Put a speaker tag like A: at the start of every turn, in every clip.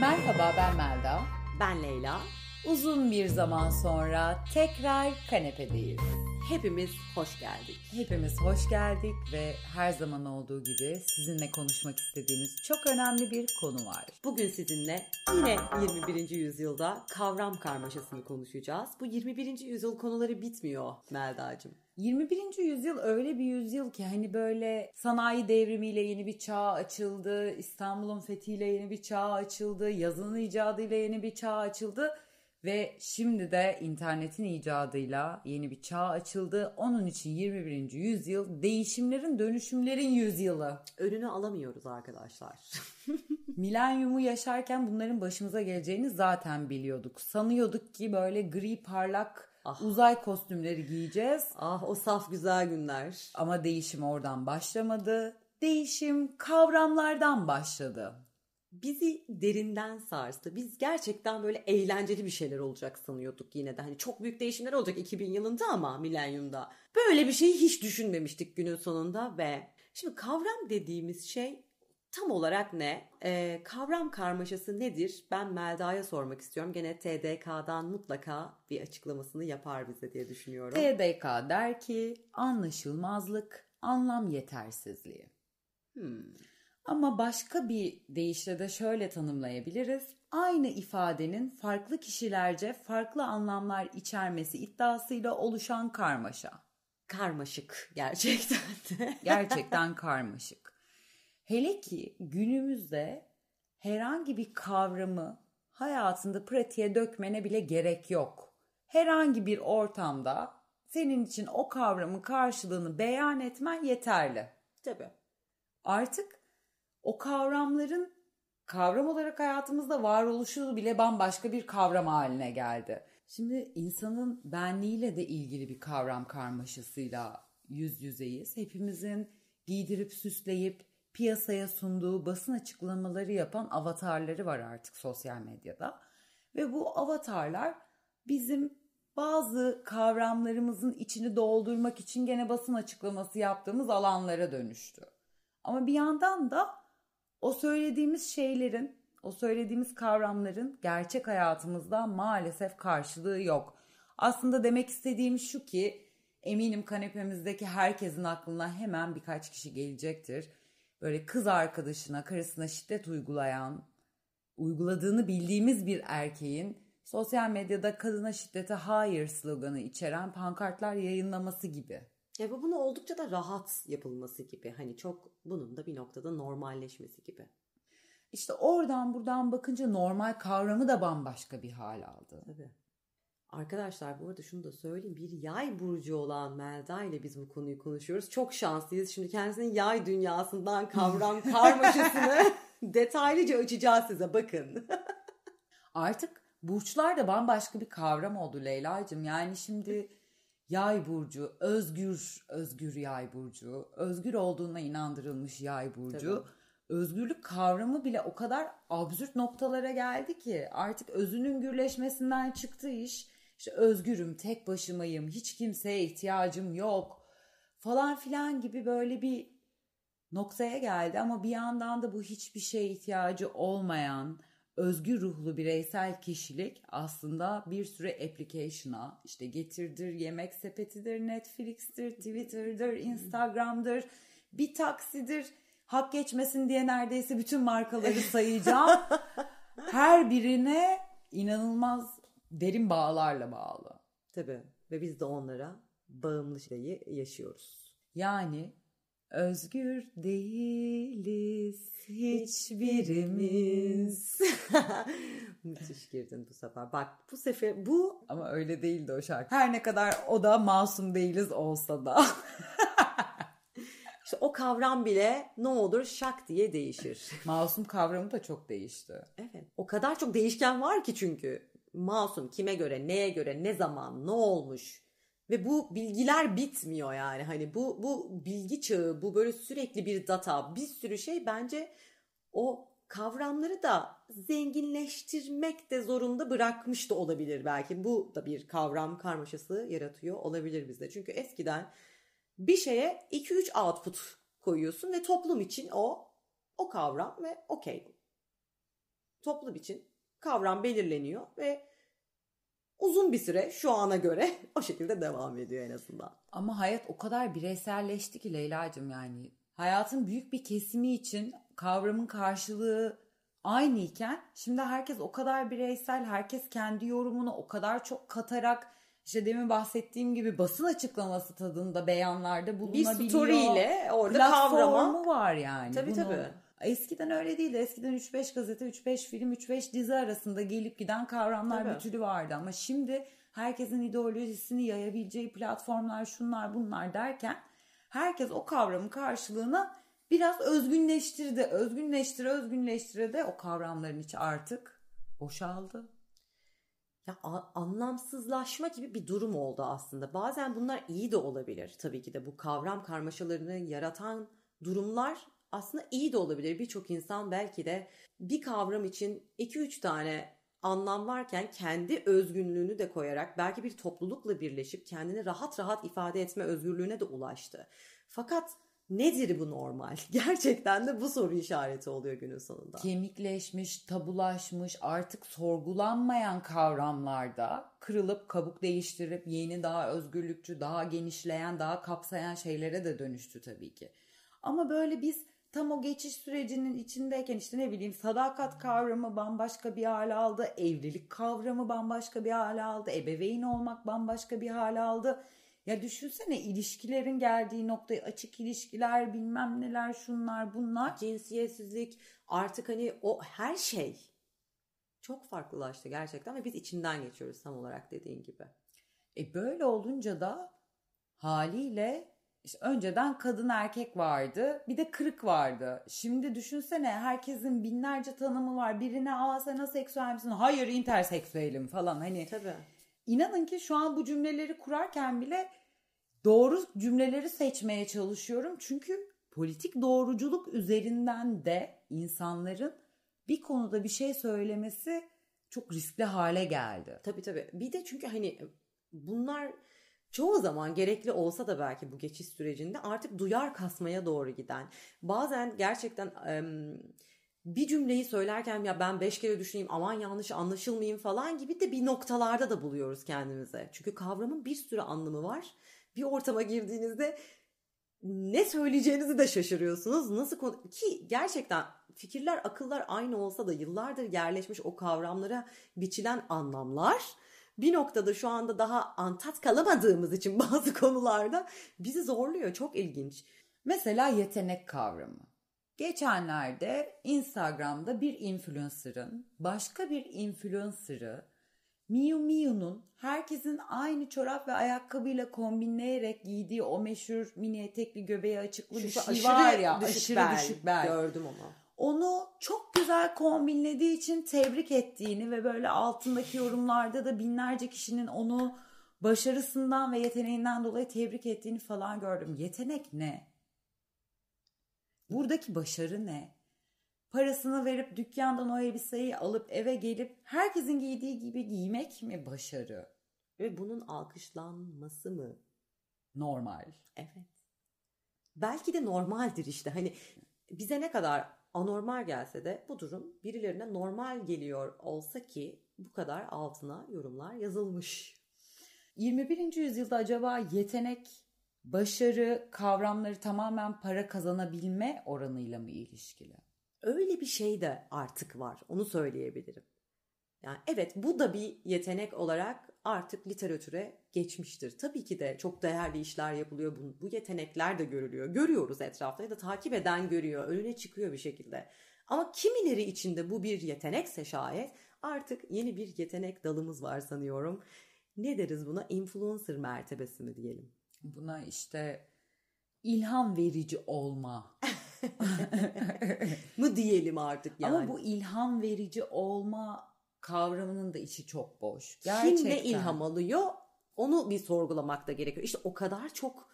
A: Merhaba ben Melda.
B: Ben Leyla.
A: Uzun bir zaman sonra tekrar kanepedeyiz.
B: Hepimiz hoş geldik.
A: Hepimiz hoş geldik ve her zaman olduğu gibi sizinle konuşmak istediğimiz çok önemli bir konu var.
B: Bugün sizinle yine 21. yüzyılda kavram karmaşasını konuşacağız. Bu 21. yüzyıl konuları bitmiyor Melda'cığım.
A: 21. yüzyıl öyle bir yüzyıl ki hani böyle sanayi devrimiyle yeni bir çağ açıldı, İstanbul'un fethiyle yeni bir çağ açıldı, yazının icadıyla yeni bir çağ açıldı ve şimdi de internetin icadıyla yeni bir çağ açıldı. Onun için 21. yüzyıl değişimlerin, dönüşümlerin yüzyılı.
B: Önünü alamıyoruz arkadaşlar.
A: Milenyumu yaşarken bunların başımıza geleceğini zaten biliyorduk. Sanıyorduk ki böyle gri parlak ah. uzay kostümleri giyeceğiz.
B: Ah o saf güzel günler.
A: Ama değişim oradan başlamadı. Değişim kavramlardan başladı
B: bizi derinden sarstı. Biz gerçekten böyle eğlenceli bir şeyler olacak sanıyorduk yine de. Hani çok büyük değişimler olacak 2000 yılında ama milenyumda. Böyle bir şeyi hiç düşünmemiştik günün sonunda ve şimdi kavram dediğimiz şey tam olarak ne? Ee, kavram karmaşası nedir? Ben Melda'ya sormak istiyorum. Gene TDK'dan mutlaka bir açıklamasını yapar bize diye düşünüyorum.
A: TDK der ki anlaşılmazlık, anlam yetersizliği. Hmm. Ama başka bir deyişle de şöyle tanımlayabiliriz. Aynı ifadenin farklı kişilerce farklı anlamlar içermesi iddiasıyla oluşan karmaşa.
B: Karmaşık gerçekten de.
A: gerçekten karmaşık. Hele ki günümüzde herhangi bir kavramı hayatında pratiğe dökmene bile gerek yok. Herhangi bir ortamda senin için o kavramın karşılığını beyan etmen yeterli.
B: Tabii.
A: Artık o kavramların kavram olarak hayatımızda varoluşu bile bambaşka bir kavram haline geldi. Şimdi insanın benliğiyle de ilgili bir kavram karmaşasıyla yüz yüzeyiz. Hepimizin giydirip süsleyip piyasaya sunduğu basın açıklamaları yapan avatarları var artık sosyal medyada. Ve bu avatarlar bizim bazı kavramlarımızın içini doldurmak için gene basın açıklaması yaptığımız alanlara dönüştü. Ama bir yandan da o söylediğimiz şeylerin, o söylediğimiz kavramların gerçek hayatımızda maalesef karşılığı yok. Aslında demek istediğim şu ki eminim kanepemizdeki herkesin aklına hemen birkaç kişi gelecektir. Böyle kız arkadaşına, karısına şiddet uygulayan, uyguladığını bildiğimiz bir erkeğin sosyal medyada kadına şiddete hayır sloganı içeren pankartlar yayınlaması gibi.
B: Ya bu bunu oldukça da rahat yapılması gibi. Hani çok bunun da bir noktada normalleşmesi gibi.
A: İşte oradan buradan bakınca normal kavramı da bambaşka bir hal aldı.
B: Tabii. Arkadaşlar bu arada şunu da söyleyeyim. Bir yay burcu olan Melda ile biz bu konuyu konuşuyoruz. Çok şanslıyız. Şimdi kendisinin yay dünyasından kavram karmaşasını detaylıca açacağız size. Bakın.
A: Artık burçlar da bambaşka bir kavram oldu Leyla'cığım. Yani şimdi Yay burcu, özgür, özgür yay burcu, özgür olduğuna inandırılmış yay burcu. Tabii. Özgürlük kavramı bile o kadar absürt noktalara geldi ki artık özünün gürleşmesinden çıktı iş. İşte özgürüm, tek başımayım, hiç kimseye ihtiyacım yok falan filan gibi böyle bir noktaya geldi ama bir yandan da bu hiçbir şeye ihtiyacı olmayan, özgür ruhlu bireysel kişilik aslında bir sürü application'a işte getirdir, yemek sepetidir, Netflix'tir, Twitter'dır, Instagram'dır, bir taksidir. Hak geçmesin diye neredeyse bütün markaları sayacağım. Her birine inanılmaz derin bağlarla bağlı.
B: Tabii ve biz de onlara bağımlı şeyi yaşıyoruz.
A: Yani Özgür değiliz hiçbirimiz.
B: Müthiş girdin bu sefer. Bak bu sefer bu...
A: Ama öyle değildi o şarkı. Her ne kadar o da masum değiliz olsa da.
B: İşte o kavram bile ne olur şak diye değişir.
A: Masum kavramı da çok değişti.
B: Evet. O kadar çok değişken var ki çünkü. Masum kime göre, neye göre, ne zaman, ne olmuş ve bu bilgiler bitmiyor yani. Hani bu bu bilgi çağı, bu böyle sürekli bir data, bir sürü şey bence o kavramları da zenginleştirmek de zorunda bırakmış da olabilir belki. Bu da bir kavram karmaşası yaratıyor olabilir bizde. Çünkü eskiden bir şeye 2-3 output koyuyorsun ve toplum için o o kavram ve okey. toplum için kavram belirleniyor ve uzun bir süre şu ana göre o şekilde devam ediyor en azından.
A: Ama hayat o kadar bireyselleşti ki Leyla'cığım yani. Hayatın büyük bir kesimi için kavramın karşılığı aynı iken şimdi herkes o kadar bireysel, herkes kendi yorumunu o kadar çok katarak işte demin bahsettiğim gibi basın açıklaması tadında beyanlarda bulunabiliyor.
B: Bir story ile orada kavrama
A: var yani.
B: Tabii
A: Bunu,
B: tabii.
A: Eskiden öyle değildi. Eskiden 3-5 gazete, 3-5 film, 3-5 dizi arasında gelip giden kavramlar
B: Tabii.
A: bütünü vardı. Ama şimdi herkesin ideolojisini yayabileceği platformlar şunlar bunlar derken herkes o kavramın karşılığına biraz özgünleştirdi. Özgünleştire özgünleştire de o kavramların içi artık boşaldı.
B: Ya anlamsızlaşma gibi bir durum oldu aslında. Bazen bunlar iyi de olabilir tabii ki de bu kavram karmaşalarını yaratan durumlar aslında iyi de olabilir. Birçok insan belki de bir kavram için 2-3 tane anlam varken kendi özgünlüğünü de koyarak belki bir toplulukla birleşip kendini rahat rahat ifade etme özgürlüğüne de ulaştı. Fakat nedir bu normal? Gerçekten de bu soru işareti oluyor günün sonunda.
A: Kemikleşmiş, tabulaşmış, artık sorgulanmayan kavramlarda kırılıp kabuk değiştirip yeni daha özgürlükçü, daha genişleyen, daha kapsayan şeylere de dönüştü tabii ki. Ama böyle biz tam o geçiş sürecinin içindeyken işte ne bileyim sadakat kavramı bambaşka bir hale aldı. Evlilik kavramı bambaşka bir hale aldı. Ebeveyn olmak bambaşka bir hale aldı. Ya düşünsene ilişkilerin geldiği noktayı açık ilişkiler bilmem neler şunlar bunlar.
B: Cinsiyetsizlik artık hani o her şey çok farklılaştı gerçekten ve biz içinden geçiyoruz tam olarak dediğin gibi.
A: E böyle olunca da haliyle işte önceden kadın erkek vardı bir de kırık vardı. Şimdi düşünsene herkesin binlerce tanımı var. Birine aa sen aseksüel misin? Hayır interseksüelim falan hani.
B: Tabii.
A: İnanın ki şu an bu cümleleri kurarken bile doğru cümleleri seçmeye çalışıyorum. Çünkü politik doğruculuk üzerinden de insanların bir konuda bir şey söylemesi çok riskli hale geldi.
B: Tabii tabii. Bir de çünkü hani bunlar çoğu zaman gerekli olsa da belki bu geçiş sürecinde artık duyar kasmaya doğru giden. Bazen gerçekten bir cümleyi söylerken ya ben beş kere düşüneyim aman yanlış anlaşılmayayım falan gibi de bir noktalarda da buluyoruz kendimize. Çünkü kavramın bir sürü anlamı var. Bir ortama girdiğinizde ne söyleyeceğinizi de şaşırıyorsunuz. Nasıl konu- ki gerçekten fikirler, akıllar aynı olsa da yıllardır yerleşmiş o kavramlara biçilen anlamlar bir noktada şu anda daha antat kalamadığımız için bazı konularda bizi zorluyor. Çok ilginç.
A: Mesela yetenek kavramı. Geçenlerde Instagram'da bir influencer'ın başka bir influencer'ı Miu Miu'nun herkesin aynı çorap ve ayakkabıyla kombinleyerek giydiği o meşhur mini etekli göbeği açıklı bir
B: Şu
A: şey var ya aşırı
B: bel.
A: düşük bel.
B: Gördüm onu.
A: Onu çok güzel kombinlediği için tebrik ettiğini ve böyle altındaki yorumlarda da binlerce kişinin onu başarısından ve yeteneğinden dolayı tebrik ettiğini falan gördüm. Yetenek ne? Buradaki başarı ne? Parasını verip dükkandan o elbiseyi alıp eve gelip herkesin giydiği gibi giymek mi başarı?
B: Ve bunun alkışlanması mı?
A: Normal.
B: Evet. Belki de normaldir işte. Hani bize ne kadar anormal gelse de bu durum birilerine normal geliyor olsa ki bu kadar altına yorumlar yazılmış.
A: 21. yüzyılda acaba yetenek, başarı kavramları tamamen para kazanabilme oranıyla mı ilişkili?
B: Öyle bir şey de artık var. Onu söyleyebilirim. Yani evet bu da bir yetenek olarak artık literatüre geçmiştir. Tabii ki de çok değerli işler yapılıyor. Bu, bu yetenekler de görülüyor. Görüyoruz etrafta ya da takip eden görüyor. Önüne çıkıyor bir şekilde. Ama kimileri içinde bu bir yetenekse şayet artık yeni bir yetenek dalımız var sanıyorum. Ne deriz buna? Influencer mertebesi mi diyelim?
A: Buna işte ilham verici olma.
B: mı diyelim artık yani.
A: Ama bu ilham verici olma kavramının da içi çok boş. Gerçekten.
B: Kim ne ilham alıyor onu bir sorgulamak da gerekiyor. İşte o kadar çok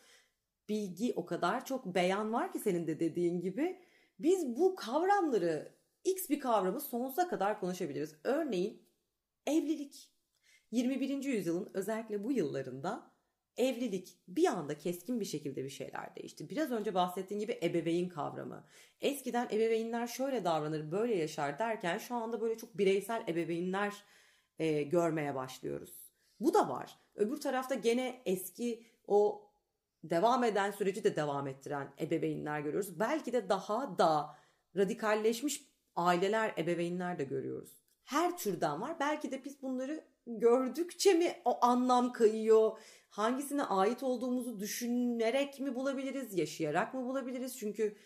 B: bilgi, o kadar çok beyan var ki senin de dediğin gibi. Biz bu kavramları, x bir kavramı sonsuza kadar konuşabiliriz. Örneğin evlilik. 21. yüzyılın özellikle bu yıllarında evlilik bir anda keskin bir şekilde bir şeyler değişti. Biraz önce bahsettiğim gibi ebeveyn kavramı. Eskiden ebeveynler şöyle davranır, böyle yaşar derken şu anda böyle çok bireysel ebeveynler e, görmeye başlıyoruz. Bu da var. Öbür tarafta gene eski o devam eden süreci de devam ettiren ebeveynler görüyoruz. Belki de daha da radikalleşmiş aileler, ebeveynler de görüyoruz. Her türden var. Belki de biz bunları gördükçe mi o anlam kayıyor? Hangisine ait olduğumuzu düşünerek mi bulabiliriz, yaşayarak mı bulabiliriz? Çünkü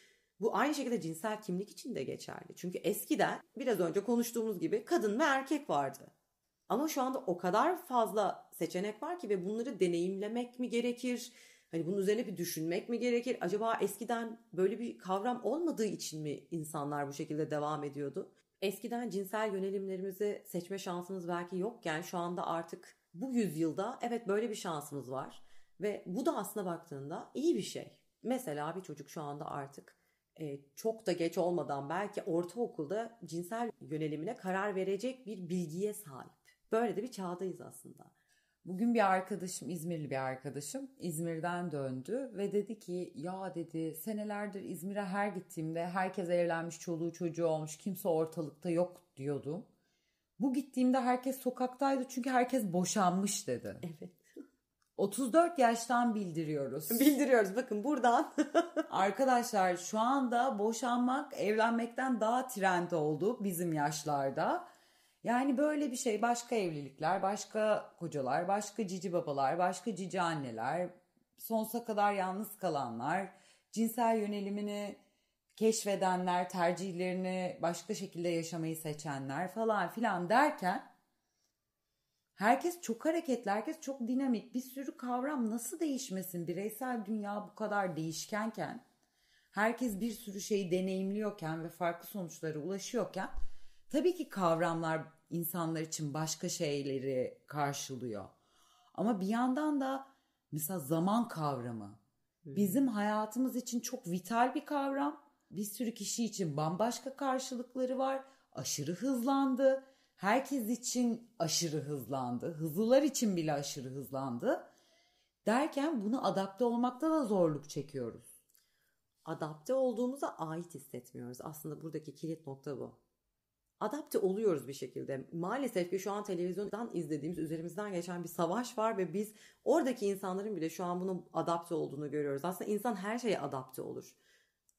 B: bu aynı şekilde cinsel kimlik için de geçerli. Çünkü eskiden biraz önce konuştuğumuz gibi kadın ve erkek vardı. Ama şu anda o kadar fazla seçenek var ki ve bunları deneyimlemek mi gerekir? Hani bunun üzerine bir düşünmek mi gerekir? Acaba eskiden böyle bir kavram olmadığı için mi insanlar bu şekilde devam ediyordu? Eskiden cinsel yönelimlerimizi seçme şansımız belki yokken şu anda artık bu yüzyılda evet böyle bir şansımız var. Ve bu da aslına baktığında iyi bir şey. Mesela bir çocuk şu anda artık e, çok da geç olmadan belki ortaokulda cinsel yönelimine karar verecek bir bilgiye sahip. Böyle de bir çağdayız aslında.
A: Bugün bir arkadaşım, İzmirli bir arkadaşım İzmir'den döndü ve dedi ki ya dedi senelerdir İzmir'e her gittiğimde herkes evlenmiş, çoluğu çocuğu olmuş, kimse ortalıkta yok diyordum. Bu gittiğimde herkes sokaktaydı çünkü herkes boşanmış dedi.
B: Evet.
A: 34 yaştan bildiriyoruz.
B: Bildiriyoruz bakın buradan.
A: Arkadaşlar şu anda boşanmak evlenmekten daha trend oldu bizim yaşlarda. Yani böyle bir şey başka evlilikler, başka kocalar, başka cici babalar, başka cici anneler, sonsuza kadar yalnız kalanlar, cinsel yönelimini keşfedenler, tercihlerini başka şekilde yaşamayı seçenler falan filan derken herkes çok hareketli, herkes çok dinamik. Bir sürü kavram nasıl değişmesin? Bireysel dünya bu kadar değişkenken, herkes bir sürü şeyi deneyimliyorken ve farklı sonuçlara ulaşıyorken tabii ki kavramlar insanlar için başka şeyleri karşılıyor. Ama bir yandan da mesela zaman kavramı bizim hayatımız için çok vital bir kavram. Bir sürü kişi için bambaşka karşılıkları var. Aşırı hızlandı. Herkes için aşırı hızlandı. Hızlılar için bile aşırı hızlandı. Derken bunu adapte olmakta da zorluk çekiyoruz.
B: Adapte olduğumuza ait hissetmiyoruz. Aslında buradaki kilit nokta bu adapte oluyoruz bir şekilde. Maalesef ki şu an televizyondan izlediğimiz üzerimizden geçen bir savaş var ve biz oradaki insanların bile şu an bunun adapte olduğunu görüyoruz. Aslında insan her şeye adapte olur.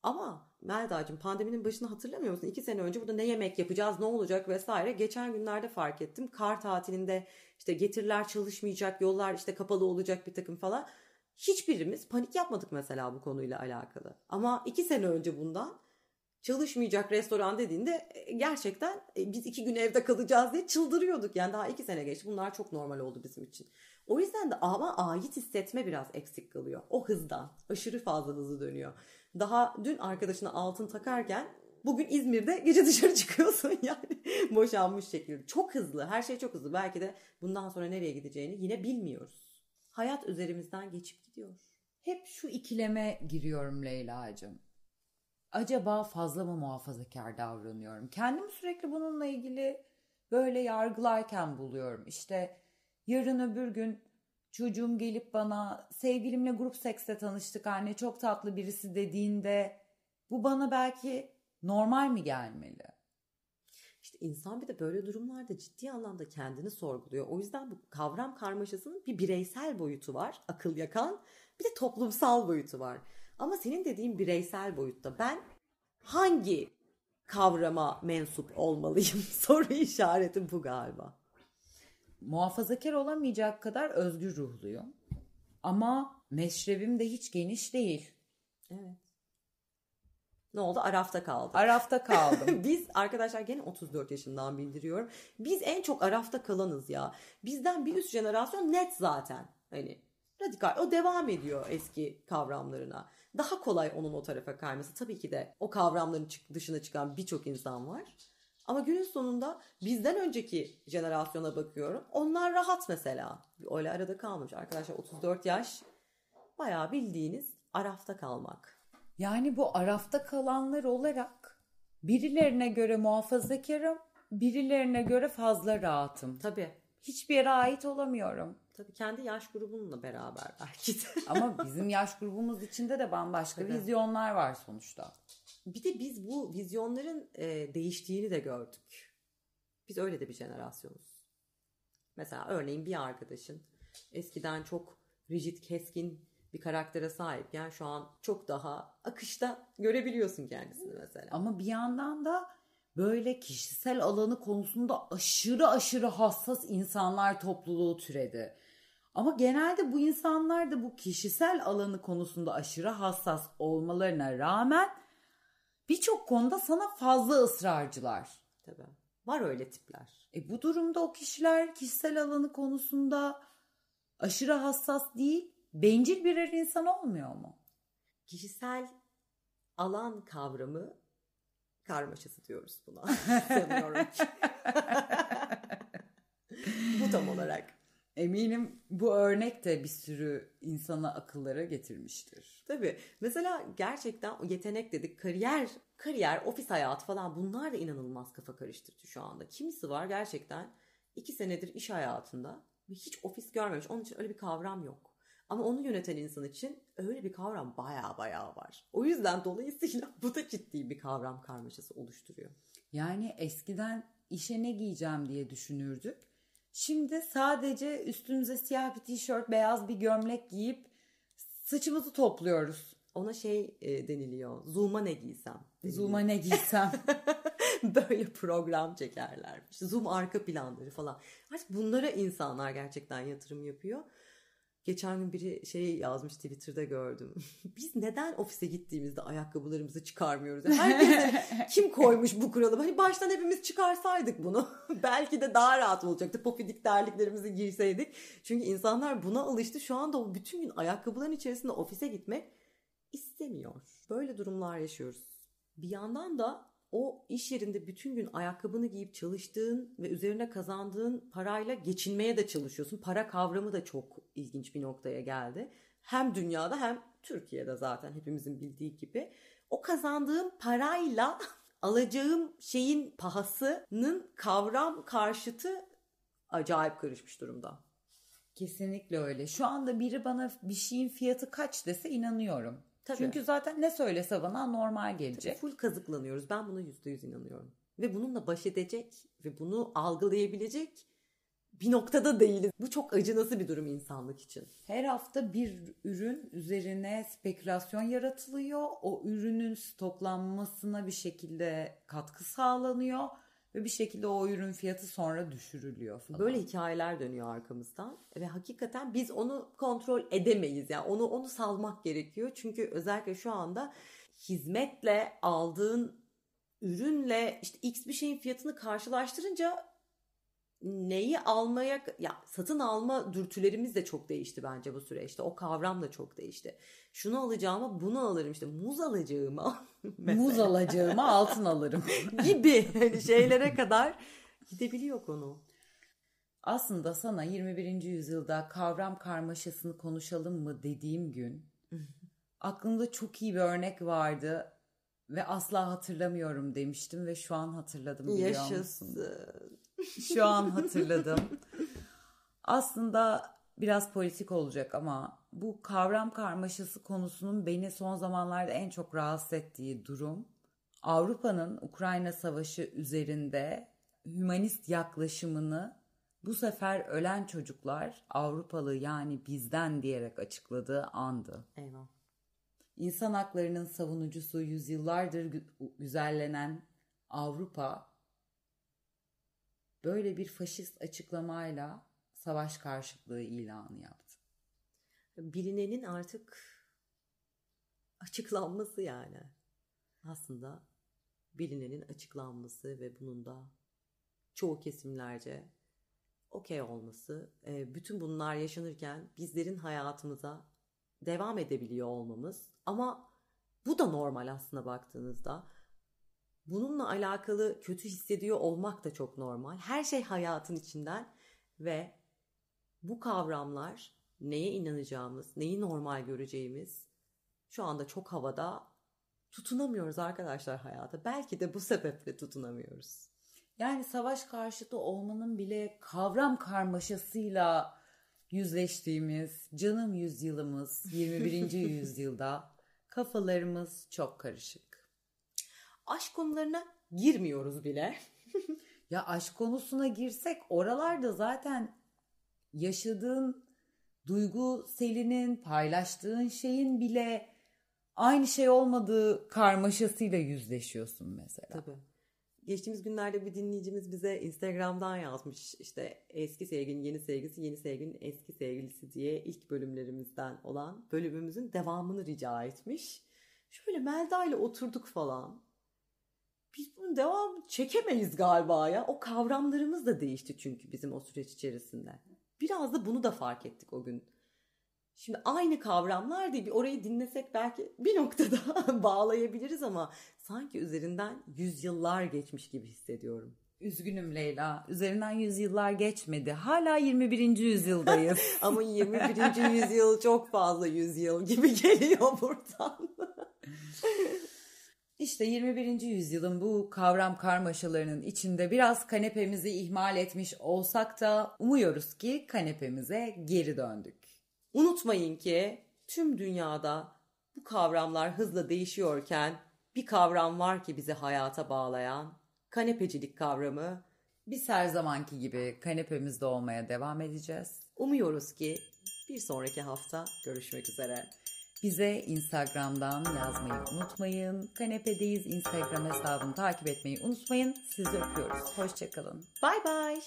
B: Ama Melda'cığım pandeminin başını hatırlamıyor musun? İki sene önce burada ne yemek yapacağız, ne olacak vesaire. Geçen günlerde fark ettim. Kar tatilinde işte getiriler çalışmayacak, yollar işte kapalı olacak bir takım falan. Hiçbirimiz panik yapmadık mesela bu konuyla alakalı. Ama iki sene önce bundan çalışmayacak restoran dediğinde e, gerçekten e, biz iki gün evde kalacağız diye çıldırıyorduk. Yani daha iki sene geçti. Bunlar çok normal oldu bizim için. O yüzden de ama ait hissetme biraz eksik kalıyor. O hızdan. Aşırı fazla hızlı dönüyor. Daha dün arkadaşına altın takarken bugün İzmir'de gece dışarı çıkıyorsun yani boşanmış şekilde. Çok hızlı. Her şey çok hızlı. Belki de bundan sonra nereye gideceğini yine bilmiyoruz. Hayat üzerimizden geçip gidiyor.
A: Hep şu ikileme giriyorum Leyla'cığım acaba fazla mı muhafazakar davranıyorum? Kendimi sürekli bununla ilgili böyle yargılarken buluyorum. İşte yarın öbür gün çocuğum gelip bana sevgilimle grup sekste tanıştık anne çok tatlı birisi dediğinde bu bana belki normal mi gelmeli?
B: İşte insan bir de böyle durumlarda ciddi anlamda kendini sorguluyor. O yüzden bu kavram karmaşasının bir bireysel boyutu var, akıl yakan, bir de toplumsal boyutu var. Ama senin dediğin bireysel boyutta ben hangi kavrama mensup olmalıyım? Soru işareti bu galiba.
A: Muhafazakar olamayacak kadar özgür ruhluyum. Ama meşrebim de hiç geniş değil.
B: Evet. Ne oldu? Arafta kaldım.
A: Arafta kaldım.
B: Biz arkadaşlar gene 34 yaşından bildiriyorum. Biz en çok arafta kalanız ya. Bizden bir üst jenerasyon net zaten. Hani radikal. O devam ediyor eski kavramlarına daha kolay onun o tarafa kayması. Tabii ki de o kavramların dışına çıkan birçok insan var. Ama günün sonunda bizden önceki jenerasyona bakıyorum. Onlar rahat mesela. Öyle arada kalmış. Arkadaşlar 34 yaş bayağı bildiğiniz arafta kalmak.
A: Yani bu arafta kalanlar olarak birilerine göre muhafazakarım, birilerine göre fazla rahatım.
B: Tabii.
A: Hiçbir yere ait olamıyorum.
B: Tabii kendi yaş grubunla beraber belki de.
A: Ama bizim yaş grubumuz içinde de bambaşka
B: Tabii.
A: vizyonlar var sonuçta.
B: Bir de biz bu vizyonların e, değiştiğini de gördük. Biz öyle de bir jenerasyonuz. Mesela örneğin bir arkadaşın eskiden çok rigid, keskin bir karaktere sahipken şu an çok daha akışta görebiliyorsun kendisini mesela.
A: Ama bir yandan da böyle kişisel alanı konusunda aşırı aşırı hassas insanlar topluluğu türedi. Ama genelde bu insanlar da bu kişisel alanı konusunda aşırı hassas olmalarına rağmen birçok konuda sana fazla ısrarcılar.
B: Tabii. Var öyle tipler.
A: E bu durumda o kişiler kişisel alanı konusunda aşırı hassas değil, bencil birer insan olmuyor mu?
B: Kişisel alan kavramı karmaşası diyoruz buna. Sanıyorum ki. Bu tam olarak.
A: Eminim bu örnek de bir sürü insana akıllara getirmiştir.
B: Tabii. Mesela gerçekten o yetenek dedik, kariyer, kariyer, ofis hayatı falan bunlar da inanılmaz kafa karıştırıcı şu anda. Kimisi var gerçekten iki senedir iş hayatında ve hiç ofis görmemiş. Onun için öyle bir kavram yok. Ama onu yöneten insan için öyle bir kavram baya baya var. O yüzden dolayısıyla bu da ciddi bir kavram karmaşası oluşturuyor.
A: Yani eskiden işe ne giyeceğim diye düşünürdük. Şimdi sadece üstümüze siyah bir tişört, beyaz bir gömlek giyip saçımızı topluyoruz.
B: Ona şey e, deniliyor. Zoom'a ne giysem? deniliyor.
A: Zoom'a ne giysem.
B: böyle program çekerlermiş. Zoom arka planları falan. Artık bunlara insanlar gerçekten yatırım yapıyor. Geçen gün biri şey yazmış Twitter'da gördüm. Biz neden ofise gittiğimizde ayakkabılarımızı çıkarmıyoruz? Herkese kim koymuş bu kuralı? Hani baştan hepimiz çıkarsaydık bunu. Belki de daha rahat olacaktı. Pofidik terliklerimizi giyseydik. Çünkü insanlar buna alıştı. Şu anda o bütün gün ayakkabıların içerisinde ofise gitmek istemiyor. Böyle durumlar yaşıyoruz. Bir yandan da o iş yerinde bütün gün ayakkabını giyip çalıştığın ve üzerine kazandığın parayla geçinmeye de çalışıyorsun. Para kavramı da çok ilginç bir noktaya geldi. Hem dünyada hem Türkiye'de zaten hepimizin bildiği gibi. O kazandığım parayla alacağım şeyin pahasının kavram karşıtı acayip karışmış durumda.
A: Kesinlikle öyle. Şu anda biri bana bir şeyin fiyatı kaç dese inanıyorum.
B: Tabii.
A: Çünkü zaten ne söylese bana normal gelecek.
B: Full kazıklanıyoruz. Ben buna yüzde yüz inanıyorum. Ve bununla baş edecek ve bunu algılayabilecek bir noktada değiliz. Bu çok acınası bir durum insanlık için.
A: Her hafta bir ürün üzerine spekülasyon yaratılıyor. O ürünün stoklanmasına bir şekilde katkı sağlanıyor ve bir şekilde o ürün fiyatı sonra düşürülüyor falan.
B: Böyle hikayeler dönüyor arkamızdan ve hakikaten biz onu kontrol edemeyiz. Yani onu onu salmak gerekiyor. Çünkü özellikle şu anda hizmetle aldığın ürünle işte X bir şeyin fiyatını karşılaştırınca neyi almaya ya satın alma dürtülerimiz de çok değişti bence bu süreçte. O kavram da çok değişti. Şunu alacağıma bunu alırım işte muz alacağıma
A: Muz alacağıma altın alırım.
B: gibi hani şeylere kadar gidebiliyor konu.
A: Aslında sana 21. yüzyılda kavram karmaşasını konuşalım mı dediğim gün aklımda çok iyi bir örnek vardı ve asla hatırlamıyorum demiştim ve şu an hatırladım biliyor musun?
B: Yaşasın.
A: Şu an hatırladım. Aslında biraz politik olacak ama bu kavram karmaşası konusunun beni son zamanlarda en çok rahatsız ettiği durum Avrupa'nın Ukrayna Savaşı üzerinde hümanist yaklaşımını bu sefer ölen çocuklar Avrupalı yani bizden diyerek açıkladığı andı.
B: Eyvah.
A: İnsan haklarının savunucusu yüzyıllardır gü- güzellenen Avrupa böyle bir faşist açıklamayla savaş karşıtlığı ilanı yaptı.
B: Bilinenin artık açıklanması yani. Aslında bilinenin açıklanması ve bunun da çoğu kesimlerce okey olması, e, bütün bunlar yaşanırken bizlerin hayatımıza devam edebiliyor olmamız ama bu da normal aslında baktığınızda. Bununla alakalı kötü hissediyor olmak da çok normal. Her şey hayatın içinden ve bu kavramlar neye inanacağımız, neyi normal göreceğimiz şu anda çok havada tutunamıyoruz arkadaşlar hayata. Belki de bu sebeple tutunamıyoruz.
A: Yani savaş karşıtı olmanın bile kavram karmaşasıyla yüzleştiğimiz canım yüzyılımız 21. yüzyılda kafalarımız çok karışık.
B: Aşk konularına girmiyoruz bile.
A: ya aşk konusuna girsek oralarda zaten yaşadığın duygu selinin, paylaştığın şeyin bile aynı şey olmadığı karmaşasıyla yüzleşiyorsun mesela.
B: Tabii. Geçtiğimiz günlerde bir dinleyicimiz bize Instagram'dan yazmış. İşte eski sevgilinin yeni sevgilisi, yeni sevgilinin eski sevgilisi diye ilk bölümlerimizden olan bölümümüzün devamını rica etmiş. Şöyle Melda ile oturduk falan. Biz bunun devamı çekemeyiz galiba ya. O kavramlarımız da değişti çünkü bizim o süreç içerisinde. Biraz da bunu da fark ettik o gün. Şimdi aynı kavramlar değil. Bir orayı dinlesek belki bir noktada bağlayabiliriz ama sanki üzerinden yüzyıllar geçmiş gibi hissediyorum.
A: Üzgünüm Leyla. Üzerinden yüzyıllar geçmedi. Hala 21. yüzyıldayız.
B: ama 21. yüzyıl çok fazla yüzyıl gibi geliyor buradan.
A: İşte 21. yüzyılın bu kavram karmaşalarının içinde biraz kanepemizi ihmal etmiş olsak da umuyoruz ki kanepemize geri döndük.
B: Unutmayın ki tüm dünyada bu kavramlar hızla değişiyorken bir kavram var ki bizi hayata bağlayan kanepecilik kavramı.
A: Biz her zamanki gibi kanepemizde olmaya devam edeceğiz.
B: Umuyoruz ki bir sonraki hafta görüşmek üzere.
A: Bize Instagram'dan yazmayı unutmayın. Kanepedeyiz Instagram hesabını takip etmeyi unutmayın. Sizi öpüyoruz. Hoşçakalın.
B: Bye bye.